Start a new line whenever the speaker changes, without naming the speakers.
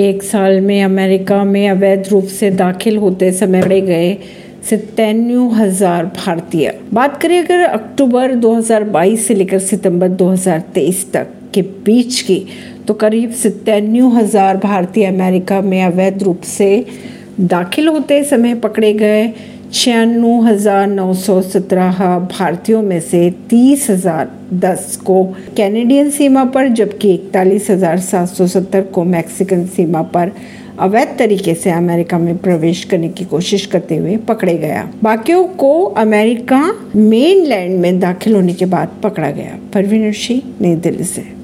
एक साल में अमेरिका में अवैध रूप से दाखिल होते समय पड़े गए सत्तानवे हज़ार भारतीय। बात करें अगर अक्टूबर 2022 से लेकर सितंबर 2023 तक के बीच की तो करीब सत्तानवे हज़ार भारतीय अमेरिका में अवैध रूप से दाखिल होते समय पकड़े गए। छियानवे हज़ार नौ सौ सत्रह भारतीयों में से तीस हज़ार दस को कैनेडियन सीमा पर, जबकि इकतालीस हज़ार सात सौ सत्तर को मैक्सिकन सीमा पर अवैध तरीके से अमेरिका में प्रवेश करने की कोशिश करते हुए पकड़े गया। बाकियों को अमेरिका मेन लैंड में दाखिल होने के बाद पकड़ा गया। परवीन सिंह नई दिल्ली से।